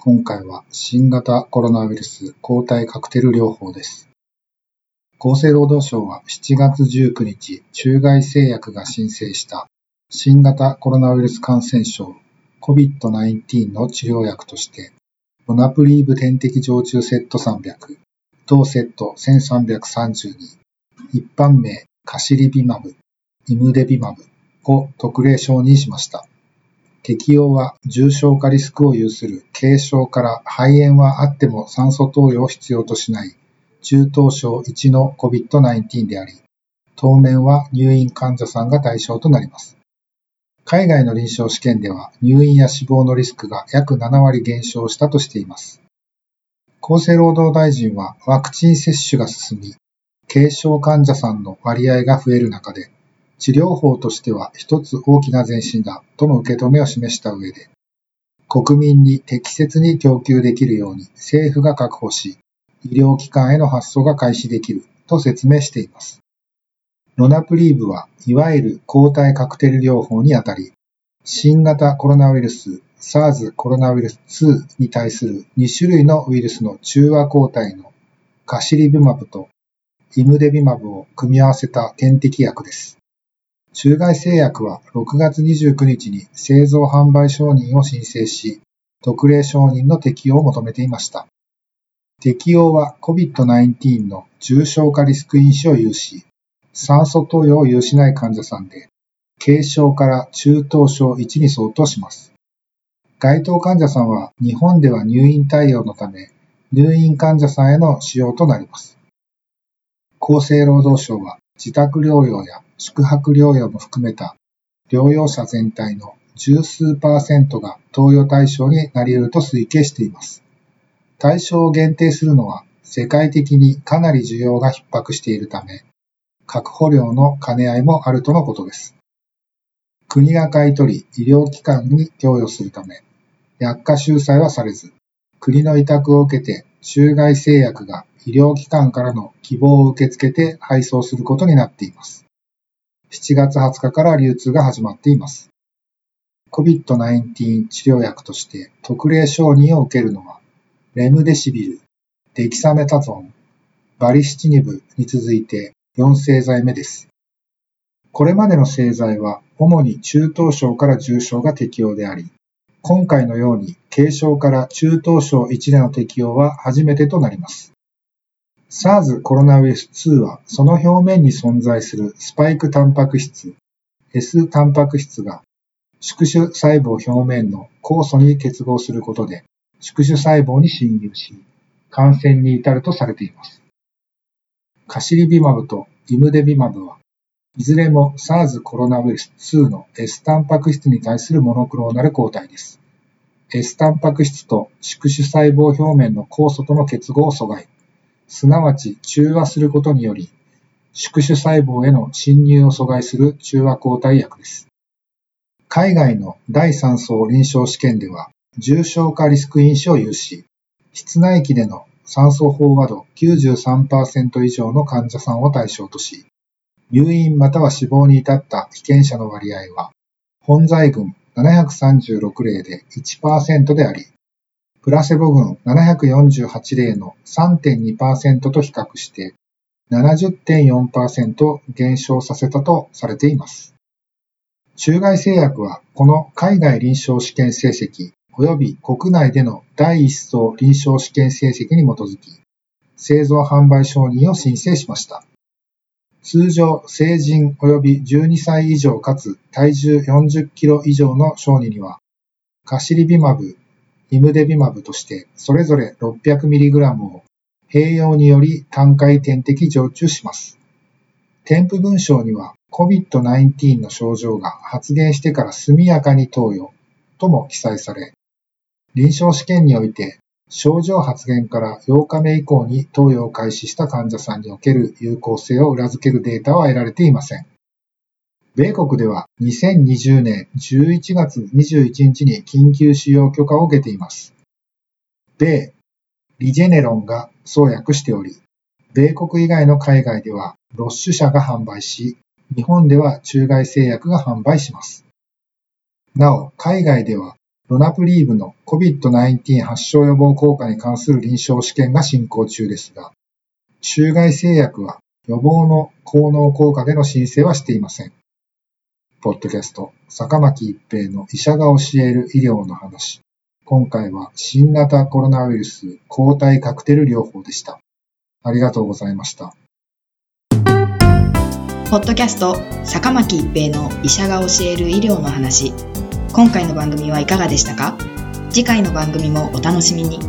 今回は新型コロナウイルス抗体カクテル療法です。厚生労働省は7月19日、中外製薬が申請した新型コロナウイルス感染症 COVID-19 の治療薬として、ロナプリーブ点滴常駐セット300、同セット1332、一般名カシリビマブ、イムデビマブを特例承認しました。適用は重症化リスクを有する軽症から肺炎はあっても酸素投与を必要としない中等症1の COVID-19 であり、当面は入院患者さんが対象となります。海外の臨床試験では入院や死亡のリスクが約7割減少したとしています。厚生労働大臣はワクチン接種が進み、軽症患者さんの割合が増える中で、治療法としては一つ大きな前進だとの受け止めを示した上で、国民に適切に供給できるように政府が確保し、医療機関への発送が開始できると説明しています。ロナプリーブはいわゆる抗体カクテル療法にあたり、新型コロナウイルス SARS コロナウイルス2に対する2種類のウイルスの中和抗体のカシリビマブとイムデビマブを組み合わせた点滴薬です。中外製薬は6月29日に製造販売承認を申請し、特例承認の適用を求めていました。適用は COVID-19 の重症化リスク因子を有し、酸素投与を有しない患者さんで、軽症から中等症1に相当します。該当患者さんは日本では入院対応のため、入院患者さんへの使用となります。厚生労働省は自宅療養や宿泊療養も含めた療養者全体の十数パーセントが投与対象になり得ると推計しています。対象を限定するのは世界的にかなり需要が逼迫しているため、確保量の兼ね合いもあるとのことです。国が買い取り医療機関に供与するため、薬価収載はされず、国の委託を受けて中外製薬が医療機関からの希望を受け付けて配送することになっています。7月20日から流通が始まっています。COVID-19 治療薬として特例承認を受けるのは、レムデシビル、デキサメタゾン、バリシチニブに続いて4製剤目です。これまでの製剤は主に中等症から重症が適用であり、今回のように軽症から中等症1での適用は初めてとなります。SARS コロナウイルス2はその表面に存在するスパイクタンパク質 S タンパク質が宿主細胞表面の酵素に結合することで宿主細胞に侵入し感染に至るとされています。カシリビマブとイムデビマブはいずれも SARS コロナウイルス2の S タンパク質に対するモノクローナル抗体です。S タンパク質と宿主細胞表面の酵素との結合を阻害。すなわち中和することにより、宿主細胞への侵入を阻害する中和抗体薬です。海外の第3層臨床試験では、重症化リスク因子を有し、室内機での酸素飽和度93%以上の患者さんを対象とし、入院または死亡に至った被験者の割合は、本在群736例で1%であり、プラセボ群748例の3.2%と比較して70.4%減少させたとされています。中外製薬はこの海外臨床試験成績及び国内での第一層臨床試験成績に基づき、製造販売承認を申請しました。通常、成人及び12歳以上かつ体重40キロ以上の小児には、カシリビマブイムデビマブとしてそれぞれ 600mg を併用により単回点滴常駐します。添付文章には COVID-19 の症状が発現してから速やかに投与とも記載され、臨床試験において、症状発現から8日目以降に投与を開始した患者さんにおける有効性を裏付けるデータは得られていません。米国では2020年11月21日に緊急使用許可を受けています。米、リジェネロンが創薬しており、米国以外の海外ではロッシュ社が販売し、日本では中外製薬が販売します。なお、海外ではロナプリーブの COVID-19 発症予防効果に関する臨床試験が進行中ですが、中外製薬は予防の効能効果での申請はしていません。ポッドキャスト、坂巻一平の医者が教える医療の話。今回は新型コロナウイルス抗体カクテル療法でした。ありがとうございました。ポッドキャスト、坂巻一平の医者が教える医療の話。今回の番組はいかがでしたか？次回の番組もお楽しみに。